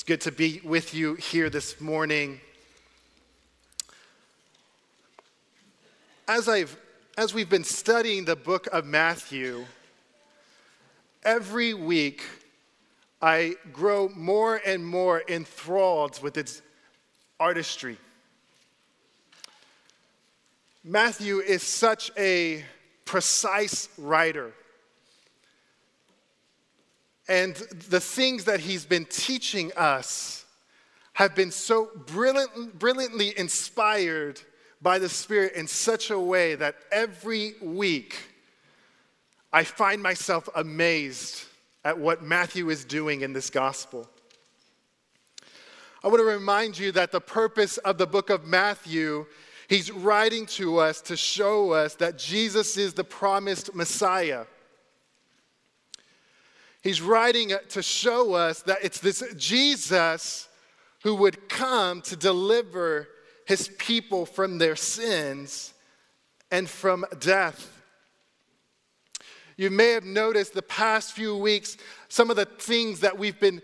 It's good to be with you here this morning. As, I've, as we've been studying the book of Matthew, every week I grow more and more enthralled with its artistry. Matthew is such a precise writer. And the things that he's been teaching us have been so brilliant, brilliantly inspired by the Spirit in such a way that every week I find myself amazed at what Matthew is doing in this gospel. I want to remind you that the purpose of the book of Matthew, he's writing to us to show us that Jesus is the promised Messiah. He's writing to show us that it's this Jesus who would come to deliver his people from their sins and from death. You may have noticed the past few weeks some of the things that we've been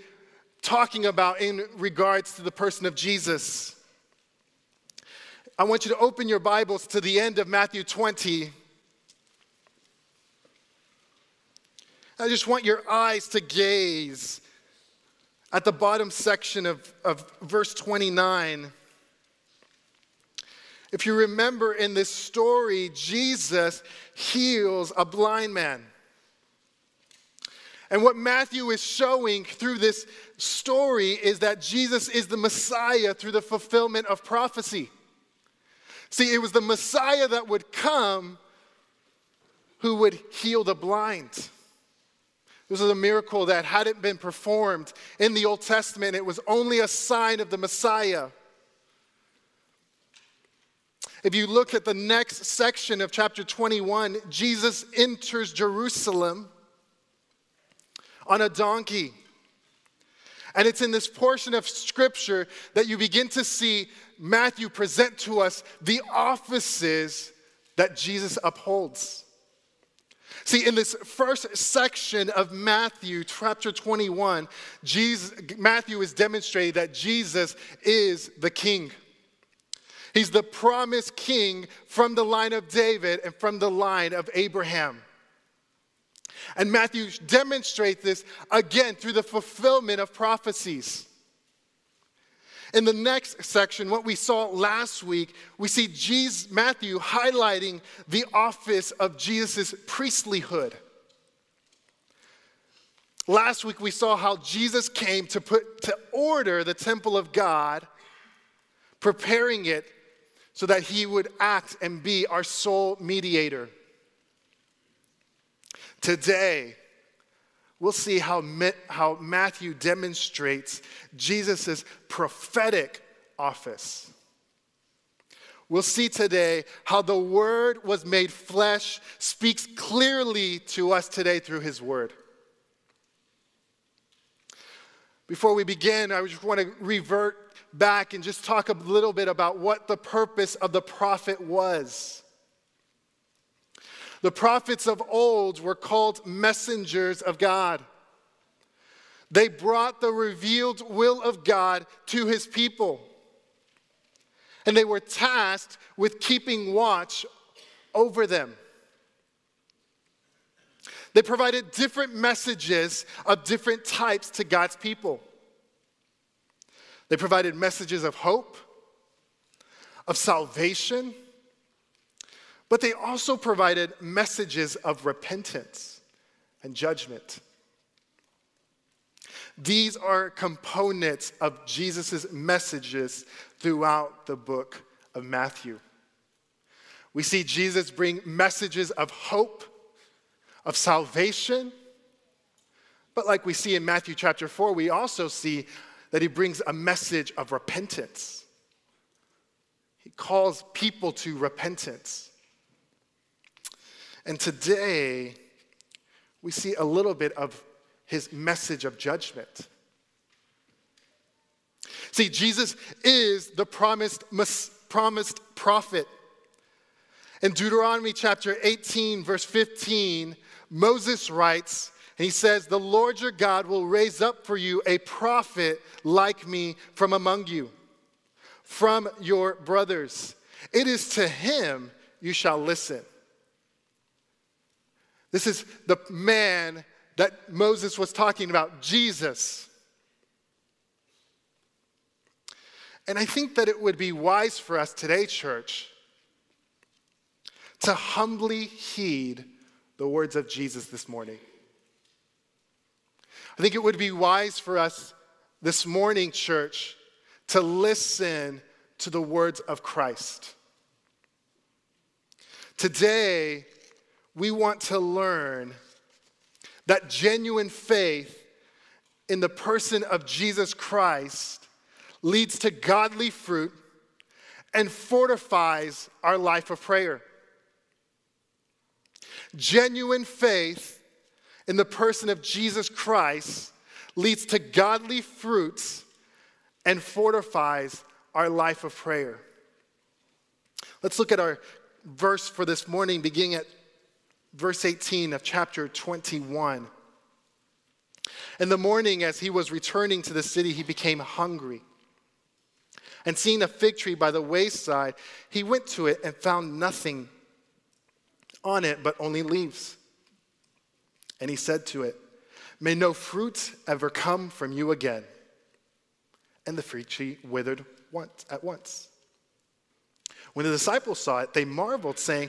talking about in regards to the person of Jesus. I want you to open your Bibles to the end of Matthew 20. I just want your eyes to gaze at the bottom section of, of verse 29. If you remember in this story, Jesus heals a blind man. And what Matthew is showing through this story is that Jesus is the Messiah through the fulfillment of prophecy. See, it was the Messiah that would come who would heal the blind. This is a miracle that hadn't been performed in the Old Testament. It was only a sign of the Messiah. If you look at the next section of chapter 21, Jesus enters Jerusalem on a donkey. And it's in this portion of scripture that you begin to see Matthew present to us the offices that Jesus upholds. See, in this first section of Matthew, chapter 21, Jesus, Matthew is demonstrating that Jesus is the king. He's the promised king from the line of David and from the line of Abraham. And Matthew demonstrates this again through the fulfillment of prophecies. In the next section, what we saw last week, we see Jesus, Matthew highlighting the office of Jesus' priestlyhood. Last week, we saw how Jesus came to put to order the temple of God, preparing it so that he would act and be our sole mediator. Today, we'll see how, how Matthew demonstrates Jesus' prophetic office. We'll see today how the Word was made flesh speaks clearly to us today through His Word. Before we begin, I just want to revert back and just talk a little bit about what the purpose of the prophet was. The prophets of old were called messengers of God. They brought the revealed will of God to his people. And they were tasked with keeping watch over them. They provided different messages of different types to God's people. They provided messages of hope, of salvation, but they also provided messages of repentance and judgment. These are components of Jesus' messages throughout the book of Matthew. We see Jesus bring messages of hope, of salvation, but like we see in Matthew chapter 4, we also see that he brings a message of repentance. He calls people to repentance. And today, we see a little bit of his message of judgment. See, Jesus is the promised, promised prophet. In Deuteronomy chapter 18, verse 15, Moses writes And he says, The Lord your God will raise up for you a prophet like me from among you, from your brothers. It is to him you shall listen. This is the man that Moses was talking about, Jesus. And I think that it would be wise for us today, church, to humbly heed the words of Jesus this morning. I think it would be wise for us this morning, church, to listen to the words of Christ. Today, we want to learn that genuine faith in the person of Jesus Christ leads to godly fruit and fortifies our life of prayer. Genuine faith in the person of Jesus Christ leads to godly fruits and fortifies our life of prayer. Let's look at our verse for this morning, beginning at verse 18 of chapter 21. In the morning, as he was returning to the city, he became hungry. And seeing a fig tree by the wayside, he went to it and found nothing on it but only leaves. And he said to it, May no fruit ever come from you again. And the fig tree withered once, at once. When the disciples saw it, they marveled, saying,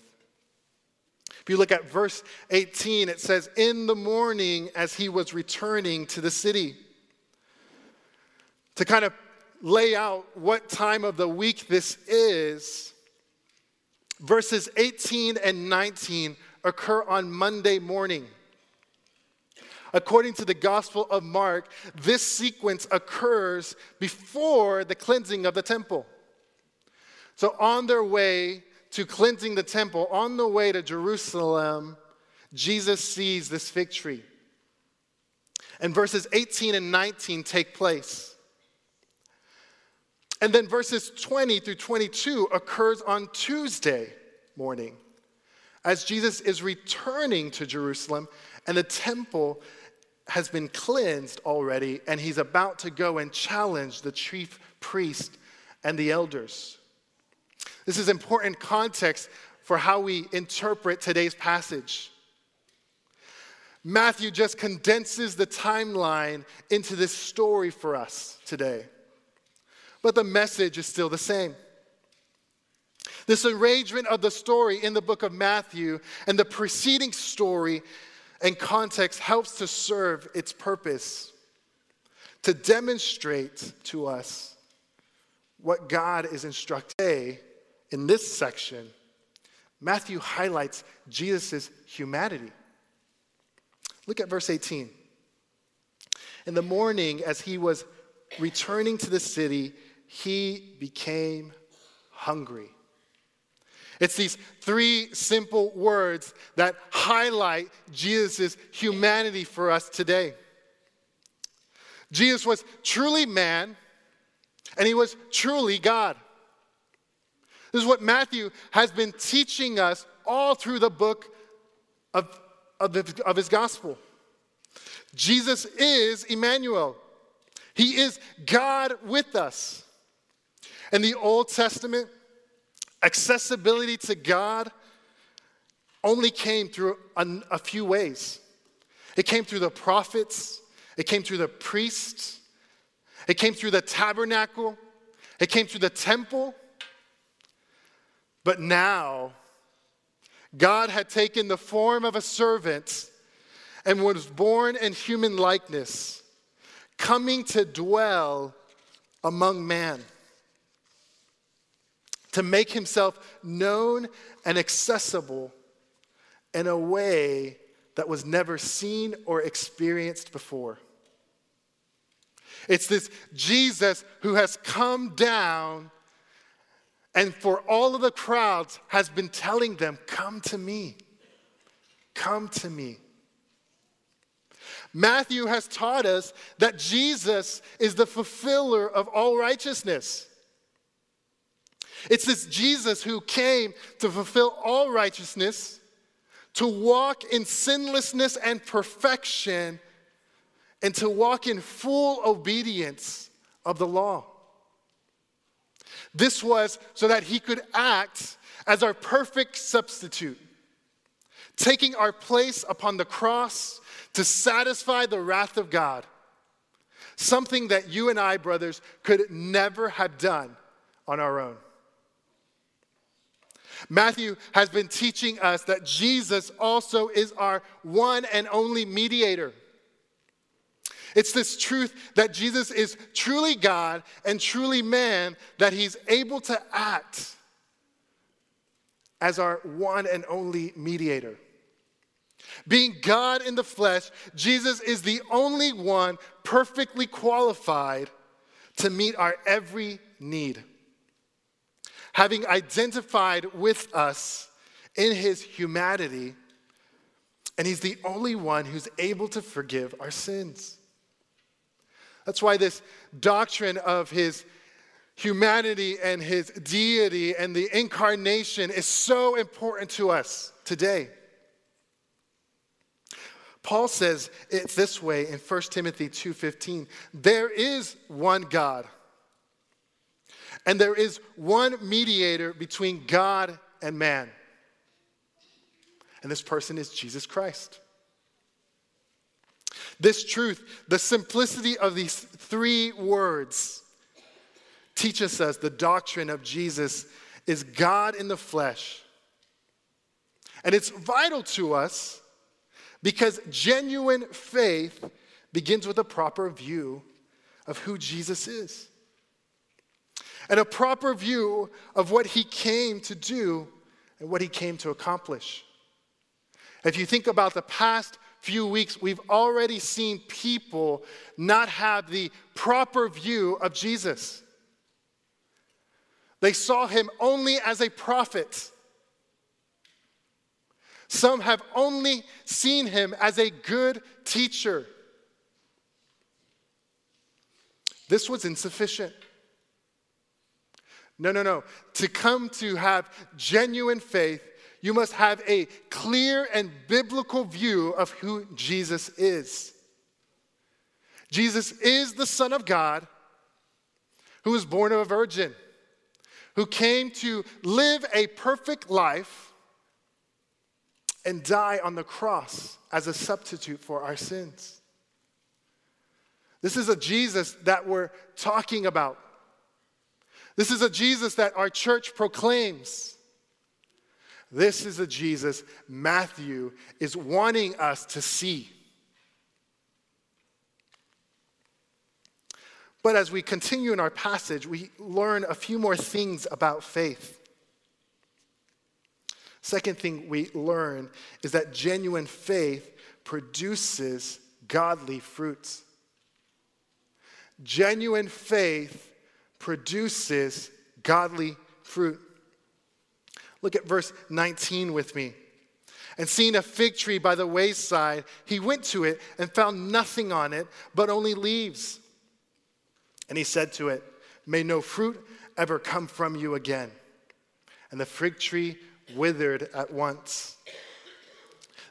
If you look at verse 18, it says, In the morning as he was returning to the city. To kind of lay out what time of the week this is, verses 18 and 19 occur on Monday morning. According to the Gospel of Mark, this sequence occurs before the cleansing of the temple. So, on their way to cleansing the temple, on the way to Jerusalem, Jesus sees this fig tree. And verses 18 and 19 take place. And then verses 20 through 22 occurs on Tuesday morning as Jesus is returning to Jerusalem and the temple has been cleansed already, and he's about to go and challenge the chief priest and the elders. This is important context for how we interpret today's passage. Matthew just condenses the timeline into this story for us today. But the message is still the same. This arrangement of the story in the book of Matthew and the preceding story and context helps to serve its purpose to demonstrate to us what God is instructing. In this section, Matthew highlights Jesus' humanity. Look at verse 18. In the morning, as he was returning to the city, he became hungry. It's these three simple words that highlight Jesus' humanity for us today. Jesus was truly man, and he was truly God. This is what Matthew has been teaching us all through the book of, of, the, of his gospel. Jesus is Emmanuel, he is God with us. In the Old Testament, accessibility to God only came through a, a few ways. It came through the prophets, it came through the priests, it came through the tabernacle, it came through the temple. But now, God had taken the form of a servant and was born in human likeness, coming to dwell among man to make himself known and accessible in a way that was never seen or experienced before. It's this Jesus who has come down and for all of the crowds has been telling them, Come to me. Come to me. Matthew has taught us that Jesus is the fulfiller of all righteousness. It's this Jesus who came to fulfill all righteousness, to walk in sinlessness and perfection, and to walk in full obedience of the law. This was so that he could act as our perfect substitute, taking our place upon the cross to satisfy the wrath of God. Something that you and I, brothers, could never have done on our own. Matthew has been teaching us that Jesus also is our one and only mediator. It's this truth that Jesus is truly God and truly man, that he's able to act as our one and only mediator. Being God in the flesh, Jesus is the only one perfectly qualified to meet our every need. Having identified with us in his humanity, and he's the only one who's able to forgive our sins. That's why this doctrine of his humanity and his deity and the incarnation is so important to us today. Paul says it this way in 1 Timothy 2:15, there is one God. And there is one mediator between God and man. And this person is Jesus Christ. This truth, the simplicity of these three words, teaches us the doctrine of Jesus is God in the flesh. And it's vital to us because genuine faith begins with a proper view of who Jesus is and a proper view of what he came to do and what he came to accomplish. If you think about the past few weeks, we've already seen people not have the proper view of Jesus. They saw him only as a prophet. Some have only seen him as a good teacher. This was insufficient. No, no, no. To come to have genuine faith, you must have a clear and biblical view of who Jesus is. Jesus is the Son of God who was born of a virgin, who came to live a perfect life and die on the cross as a substitute for our sins. This is a Jesus that we're talking about. This is a Jesus that our church proclaims. This is a Jesus Matthew is wanting us to see. But as we continue in our passage, we learn a few more things about faith. Second thing we learn is that genuine faith produces godly fruits. Genuine faith produces godly fruit. Look at verse 19 with me. And seeing a fig tree by the wayside, he went to it and found nothing on it but only leaves. And he said to it, May no fruit ever come from you again. And the fig tree withered at once.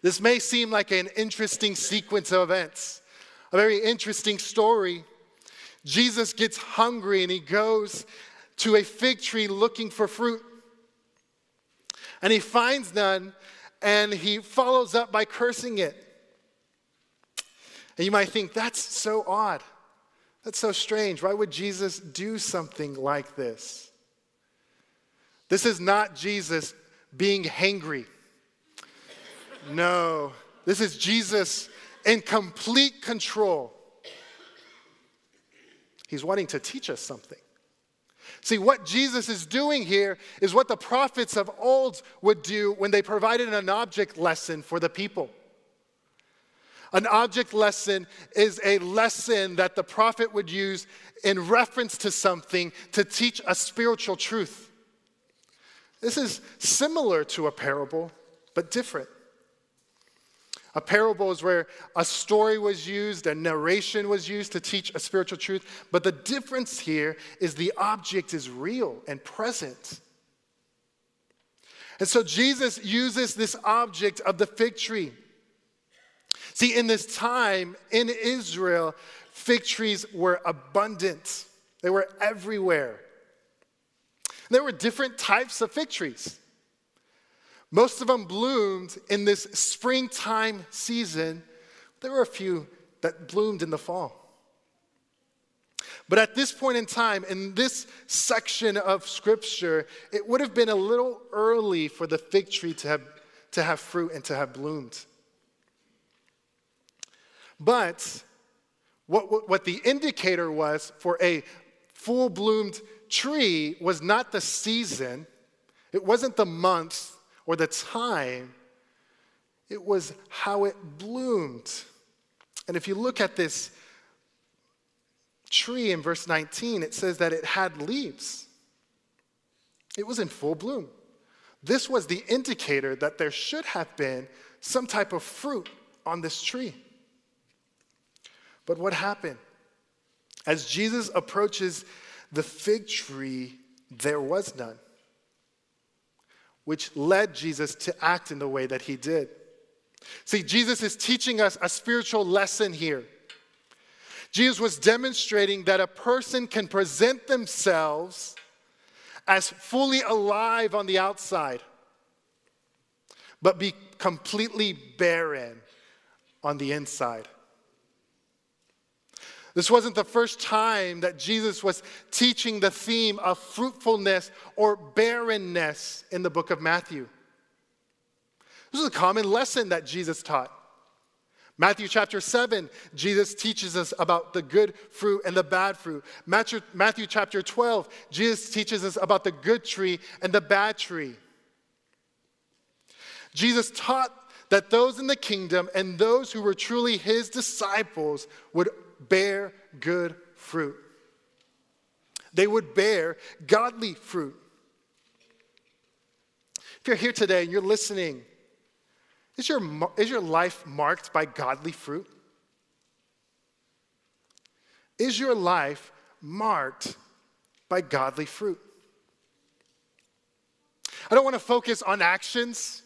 This may seem like an interesting sequence of events, a very interesting story. Jesus gets hungry and he goes to a fig tree looking for fruit. And he finds none, and he follows up by cursing it. And you might think, that's so odd. That's so strange. Why would Jesus do something like this? This is not Jesus being hangry. No, this is Jesus in complete control. He's wanting to teach us something. See, what Jesus is doing here is what the prophets of old would do when they provided an object lesson for the people. An object lesson is a lesson that the prophet would use in reference to something to teach a spiritual truth. This is similar to a parable, but different. A parable is where a story was used, a narration was used to teach a spiritual truth, but the difference here is the object is real and present. And so Jesus uses this object of the fig tree. See, in this time in Israel, fig trees were abundant, they were everywhere. There were different types of fig trees. Most of them bloomed in this springtime season. There were a few that bloomed in the fall. But at this point in time, in this section of scripture, it would have been a little early for the fig tree to have, to have fruit and to have bloomed. But what, what, what the indicator was for a full bloomed tree was not the season, it wasn't the month or the time, it was how it bloomed. And if you look at this tree in verse 19, it says that it had leaves. It was in full bloom. This was the indicator that there should have been some type of fruit on this tree. But what happened? As Jesus approaches the fig tree, there was none, which led Jesus to act in the way that he did. See, Jesus is teaching us a spiritual lesson here. Jesus was demonstrating that a person can present themselves as fully alive on the outside, but be completely barren on the inside. This wasn't the first time that Jesus was teaching the theme of fruitfulness or barrenness in the book of Matthew. This is a common lesson that Jesus taught. Matthew chapter 7, Jesus teaches us about the good fruit and the bad fruit. Matthew, Matthew chapter 12, Jesus teaches us about the good tree and the bad tree. Jesus taught that those in the kingdom and those who were truly his disciples would bear good fruit. They would bear godly fruit. If you're here today and you're listening is your, is your life marked by godly fruit? Is your life marked by godly fruit? I don't want to focus on actions.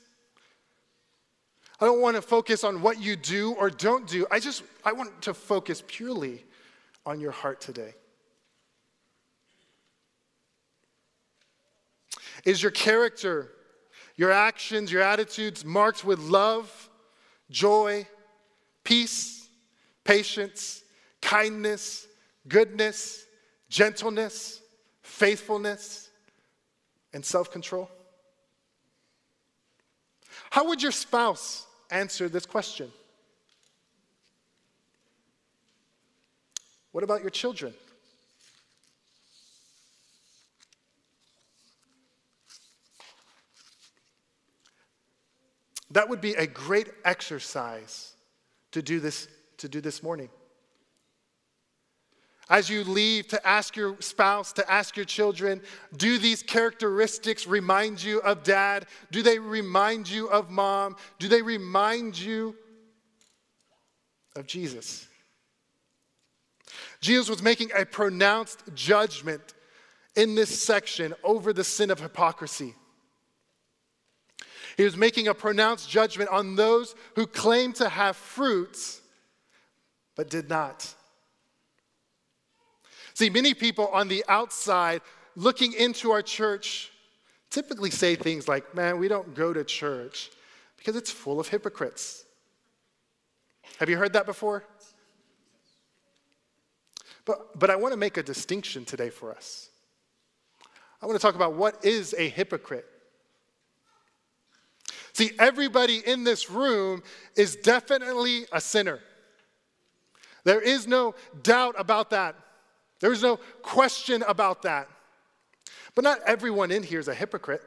I don't want to focus on what you do or don't do. I just I want to focus purely on your heart today. Is your character your actions, your attitudes marked with love, joy, peace, patience, kindness, goodness, gentleness, faithfulness, and self control? How would your spouse answer this question? What about your children? That would be a great exercise to do this, to do this morning. As you leave to ask your spouse, to ask your children, do these characteristics remind you of dad? Do they remind you of mom? Do they remind you of Jesus? Jesus was making a pronounced judgment in this section over the sin of hypocrisy. He was making a pronounced judgment on those who claimed to have fruits but did not. See, many people on the outside looking into our church typically say things like, man, we don't go to church because it's full of hypocrites. Have you heard that before? But, but I want to make a distinction today for us. I want to talk about what is a hypocrite. See, everybody in this room is definitely a sinner. There is no doubt about that. There is no question about that. But not everyone in here is a hypocrite.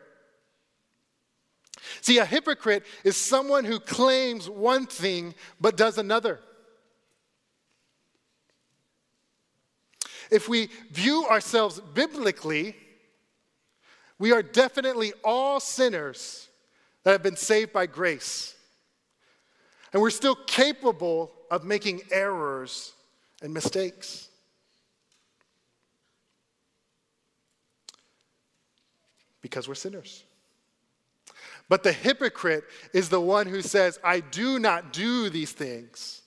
See, a hypocrite is someone who claims one thing but does another. If we view ourselves biblically, we are definitely all sinners that have been saved by grace. And we're still capable of making errors and mistakes. Because we're sinners. But the hypocrite is the one who says, I do not do these things.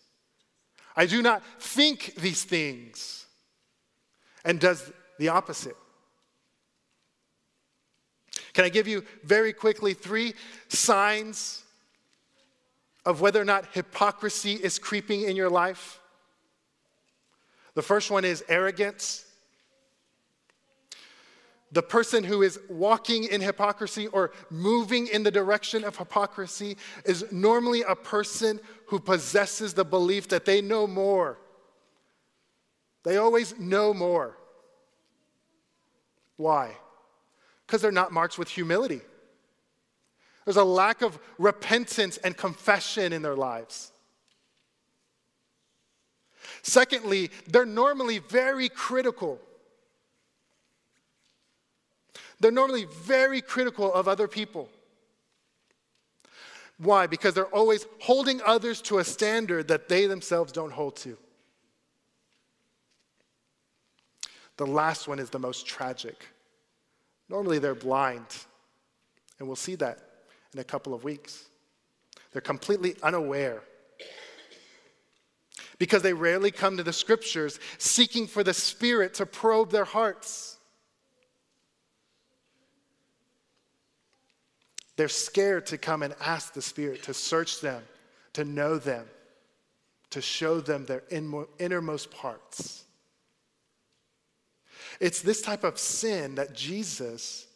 I do not think these things, and does the opposite. Can I give you very quickly three signs of whether or not hypocrisy is creeping in your life? The first one is arrogance. The person who is walking in hypocrisy or moving in the direction of hypocrisy is normally a person who possesses the belief that they know more. They always know more. Why? Because they're not marked with humility. There's a lack of repentance and confession in their lives. Secondly, they're normally very critical. They're normally very critical of other people. Why? Because they're always holding others to a standard that they themselves don't hold to. The last one is the most tragic. Normally they're blind, and we'll see that in a couple of weeks. They're completely unaware because they rarely come to the scriptures seeking for the Spirit to probe their hearts. They're scared to come and ask the Spirit to search them, to know them, to show them their innermost parts. It's this type of sin that Jesus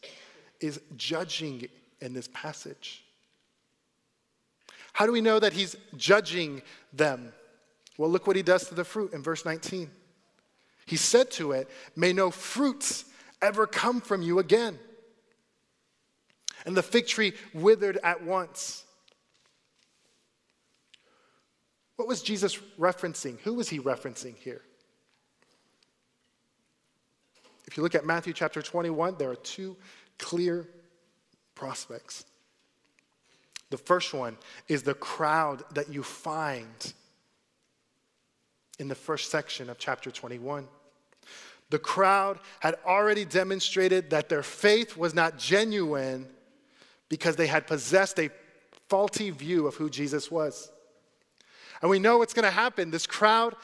is judging in this passage. How do we know that he's judging them? Well, look what he does to the fruit in verse 19. He said to it, May no fruits ever come from you again. And the fig tree withered at once. What was Jesus referencing? Who was he referencing here? If you look at Matthew chapter 21, there are two clear prospects. The first one is the crowd that you find in the first section of chapter 21. The crowd had already demonstrated that their faith was not genuine because they had possessed a faulty view of who Jesus was. And we know what's going to happen. This crowd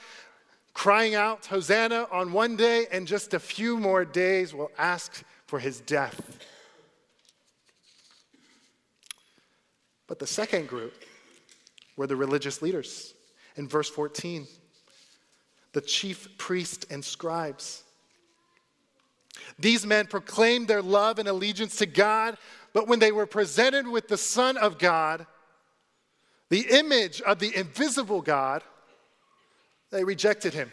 crying out, Hosanna, on one day, and just a few more days will ask for his death. But the second group were the religious leaders. In verse 14, the chief priests and scribes. These men proclaimed their love and allegiance to God, but when they were presented with the Son of God, the image of the invisible God, they rejected him.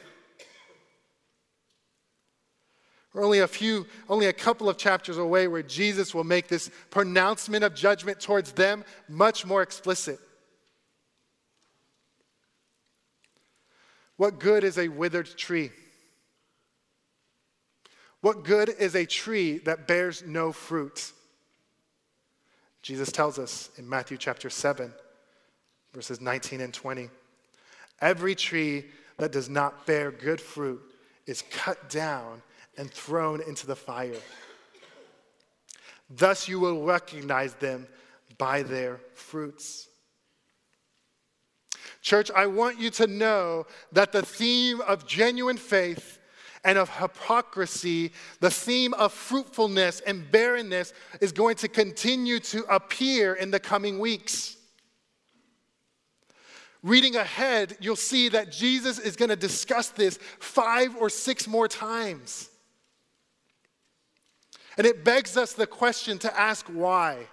We're only a few, only a couple of chapters away where Jesus will make this pronouncement of judgment towards them much more explicit. What good is a withered tree? What good is a tree that bears no fruit? Jesus tells us in Matthew chapter 7, verses 19 and 20. Every tree that does not bear good fruit is cut down and thrown into the fire. Thus you will recognize them by their fruits. Church, I want you to know that the theme of genuine faith and of hypocrisy, the theme of fruitfulness and barrenness, is going to continue to appear in the coming weeks. Reading ahead, you'll see that Jesus is going to discuss this five or six more times. And it begs us the question to ask why.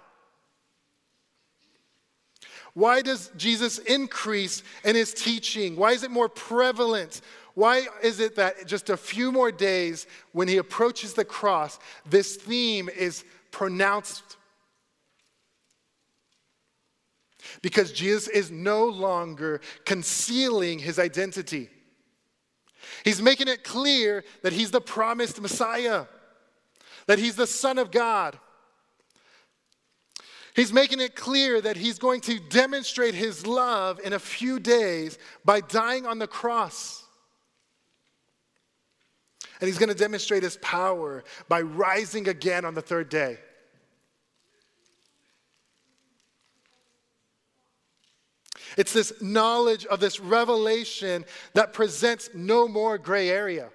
Why does Jesus increase in his teaching? Why is it more prevalent? Why is it that just a few more days when he approaches the cross, this theme is pronounced because Jesus is no longer concealing his identity. He's making it clear that he's the promised Messiah, that he's the Son of God. He's making it clear that he's going to demonstrate his love in a few days by dying on the cross. And he's going to demonstrate his power by rising again on the third day. It's this knowledge of this revelation that presents no more gray area.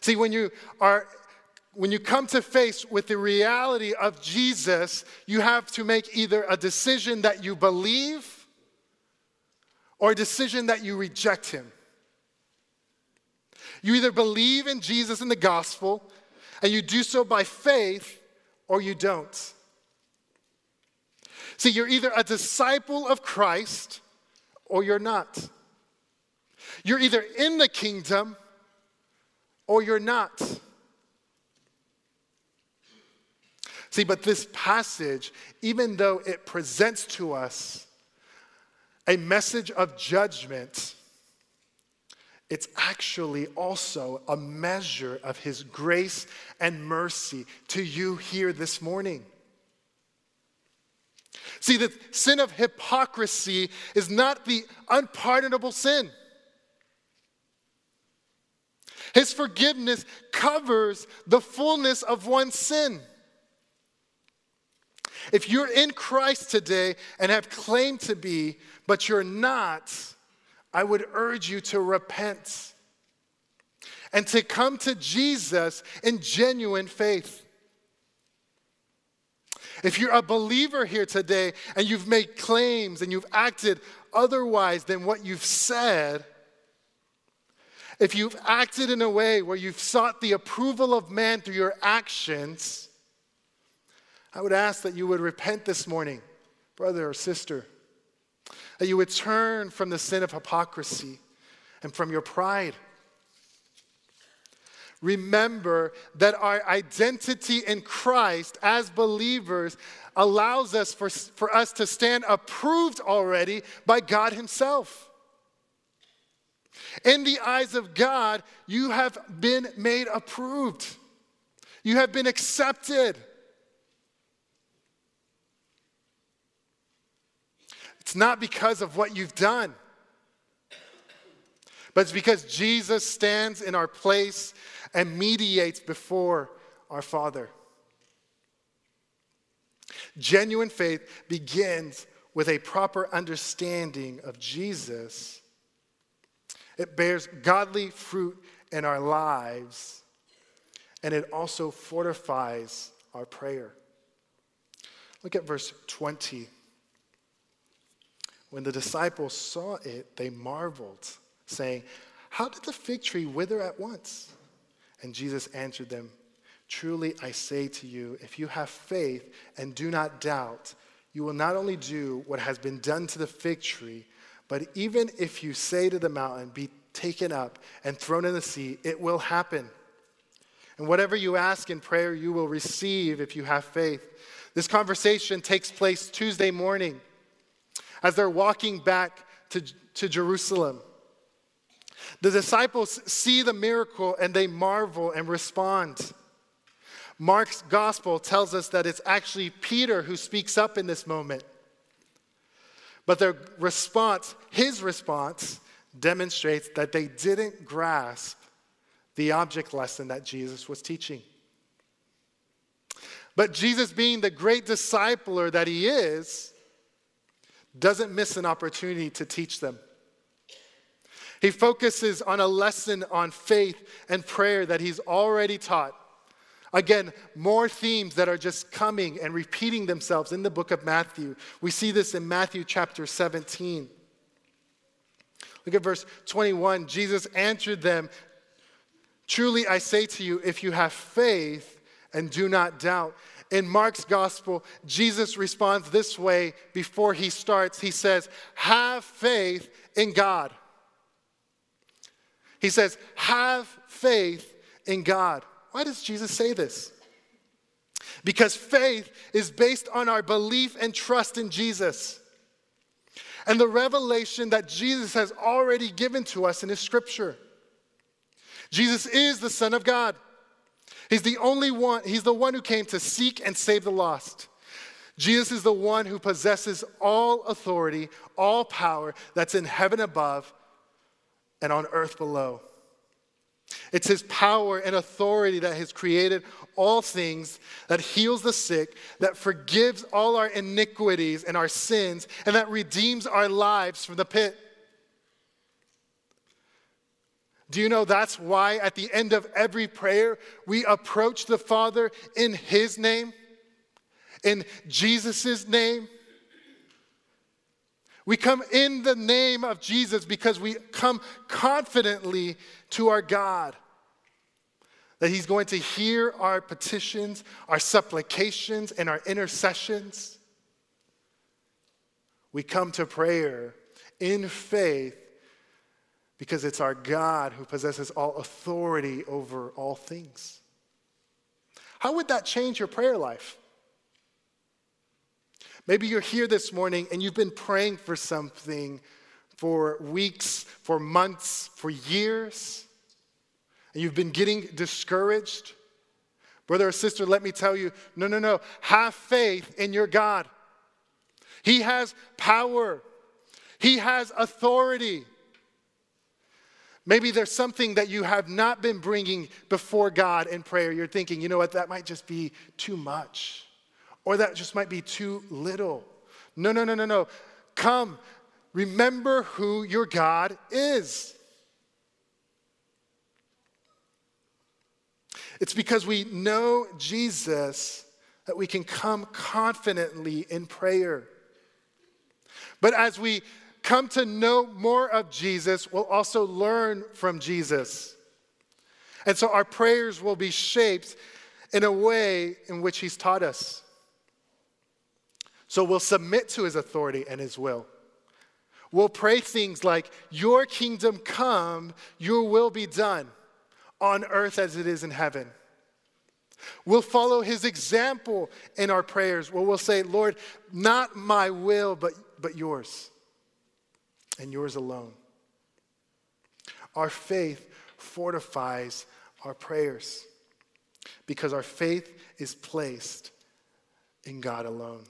See, when you are when you come to face with the reality of Jesus, you have to make either a decision that you believe or a decision that you reject him. You either believe in Jesus and the gospel, and you do so by faith, or you don't. See, you're either a disciple of Christ or you're not. You're either in the kingdom or you're not. See, but this passage, even though it presents to us a message of judgment, it's actually also a measure of his grace and mercy to you here this morning. See, the sin of hypocrisy is not the unpardonable sin. His forgiveness covers the fullness of one's sin. If you're in Christ today and have claimed to be, but you're not, I would urge you to repent and to come to Jesus in genuine faith. If you're a believer here today and you've made claims and you've acted otherwise than what you've said, if you've acted in a way where you've sought the approval of man through your actions, I would ask that you would repent this morning, brother or sister, that you would turn from the sin of hypocrisy and from your pride remember that our identity in Christ as believers allows us for, for us to stand approved already by God Himself. In the eyes of God, you have been made approved. You have been accepted. It's not because of what you've done, but it's because Jesus stands in our place and mediates before our Father. Genuine faith begins with a proper understanding of Jesus. It bears godly fruit in our lives, and it also fortifies our prayer. Look at verse 20. When the disciples saw it, they marveled, saying, How did the fig tree wither at once? And Jesus answered them, Truly I say to you, if you have faith and do not doubt, you will not only do what has been done to the fig tree, but even if you say to the mountain, Be taken up and thrown in the sea, it will happen. And whatever you ask in prayer, you will receive if you have faith. This conversation takes place Tuesday morning as they're walking back to, to Jerusalem. The disciples see the miracle and they marvel and respond. Mark's gospel tells us that it's actually Peter who speaks up in this moment. But their response, his response, demonstrates that they didn't grasp the object lesson that Jesus was teaching. But Jesus, being the great discipler that he is, doesn't miss an opportunity to teach them. He focuses on a lesson on faith and prayer that he's already taught. Again, more themes that are just coming and repeating themselves in the book of Matthew. We see this in Matthew chapter 17. Look at verse 21. Jesus answered them Truly I say to you, if you have faith and do not doubt. In Mark's gospel, Jesus responds this way before he starts. He says, Have faith in God. He says, Have faith in God. Why does Jesus say this? Because faith is based on our belief and trust in Jesus and the revelation that Jesus has already given to us in His scripture. Jesus is the Son of God. He's the only one, He's the one who came to seek and save the lost. Jesus is the one who possesses all authority, all power that's in heaven above and on earth below. It's his power and authority that has created all things, that heals the sick, that forgives all our iniquities and our sins, and that redeems our lives from the pit. Do you know that's why at the end of every prayer we approach the Father in his name? In Jesus' name? We come in the name of Jesus because we come confidently to our God. That He's going to hear our petitions, our supplications, and our intercessions. We come to prayer in faith because it's our God who possesses all authority over all things. How would that change your prayer life? Maybe you're here this morning and you've been praying for something for weeks, for months, for years, and you've been getting discouraged. Brother or sister, let me tell you no, no, no. Have faith in your God. He has power, He has authority. Maybe there's something that you have not been bringing before God in prayer. You're thinking, you know what, that might just be too much. Or that just might be too little. No, no, no, no, no. Come, remember who your God is. It's because we know Jesus that we can come confidently in prayer. But as we come to know more of Jesus, we'll also learn from Jesus. And so our prayers will be shaped in a way in which He's taught us. So we'll submit to his authority and his will. We'll pray things like, Your kingdom come, your will be done on earth as it is in heaven. We'll follow his example in our prayers where we'll say, Lord, not my will, but, but yours, and yours alone. Our faith fortifies our prayers because our faith is placed in God alone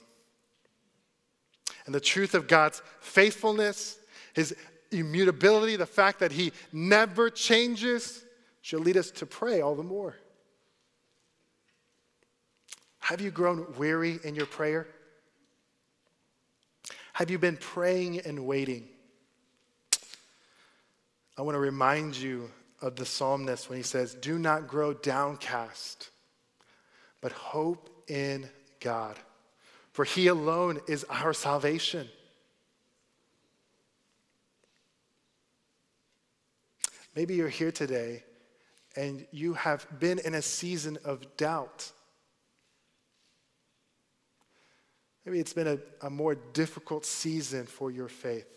and the truth of God's faithfulness, his immutability, the fact that he never changes, should lead us to pray all the more. Have you grown weary in your prayer? Have you been praying and waiting? I want to remind you of the psalmist when he says, Do not grow downcast, but hope in God for he alone is our salvation. Maybe you're here today and you have been in a season of doubt. Maybe it's been a, a more difficult season for your faith.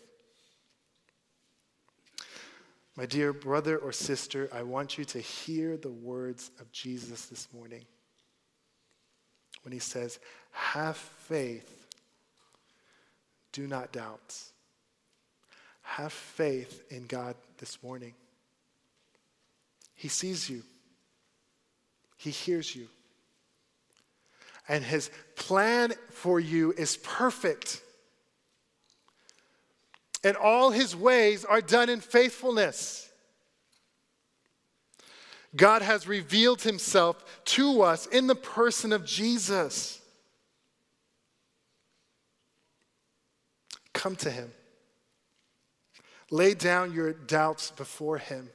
My dear brother or sister, I want you to hear the words of Jesus this morning when he says, Have faith, do not doubt. Have faith in God this morning. He sees you, He hears you. And His plan for you is perfect. And all His ways are done in faithfulness. God has revealed himself to us in the person of Jesus. Come to him. Lay down your doubts before him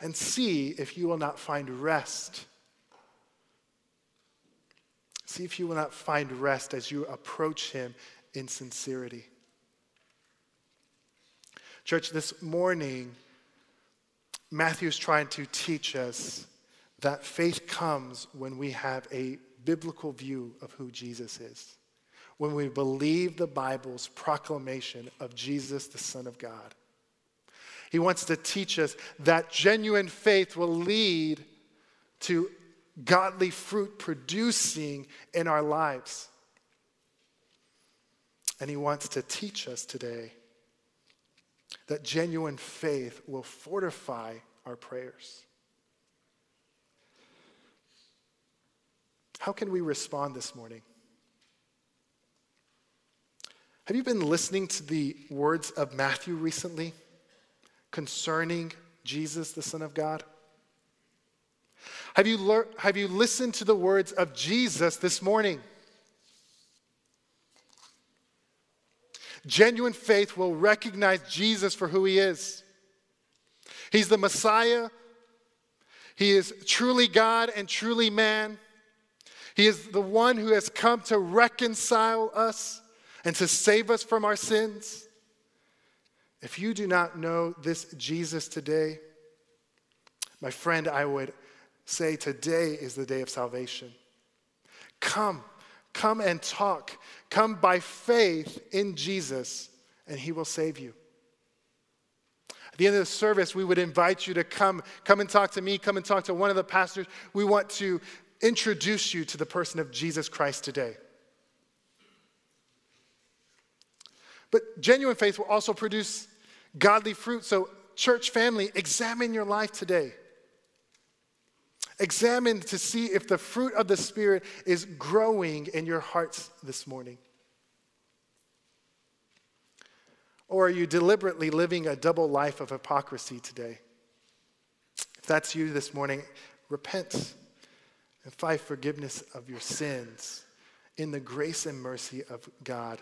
and see if you will not find rest. See if you will not find rest as you approach him in sincerity. Church, this morning, Matthew's trying to teach us that faith comes when we have a biblical view of who Jesus is, when we believe the Bible's proclamation of Jesus, the Son of God. He wants to teach us that genuine faith will lead to godly fruit producing in our lives. And He wants to teach us today that genuine faith will fortify our prayers. How can we respond this morning? Have you been listening to the words of Matthew recently concerning Jesus, the Son of God? Have you, lear- have you listened to the words of Jesus this morning? Genuine faith will recognize Jesus for who he is. He's the Messiah. He is truly God and truly man. He is the one who has come to reconcile us and to save us from our sins. If you do not know this Jesus today, my friend, I would say today is the day of salvation. Come, come and talk. Come by faith in Jesus, and he will save you. At the end of the service, we would invite you to come, come and talk to me, come and talk to one of the pastors. We want to introduce you to the person of Jesus Christ today. But genuine faith will also produce godly fruit. So, church family, examine your life today. Examine to see if the fruit of the Spirit is growing in your hearts this morning. Or are you deliberately living a double life of hypocrisy today? If that's you this morning, repent and find forgiveness of your sins in the grace and mercy of God.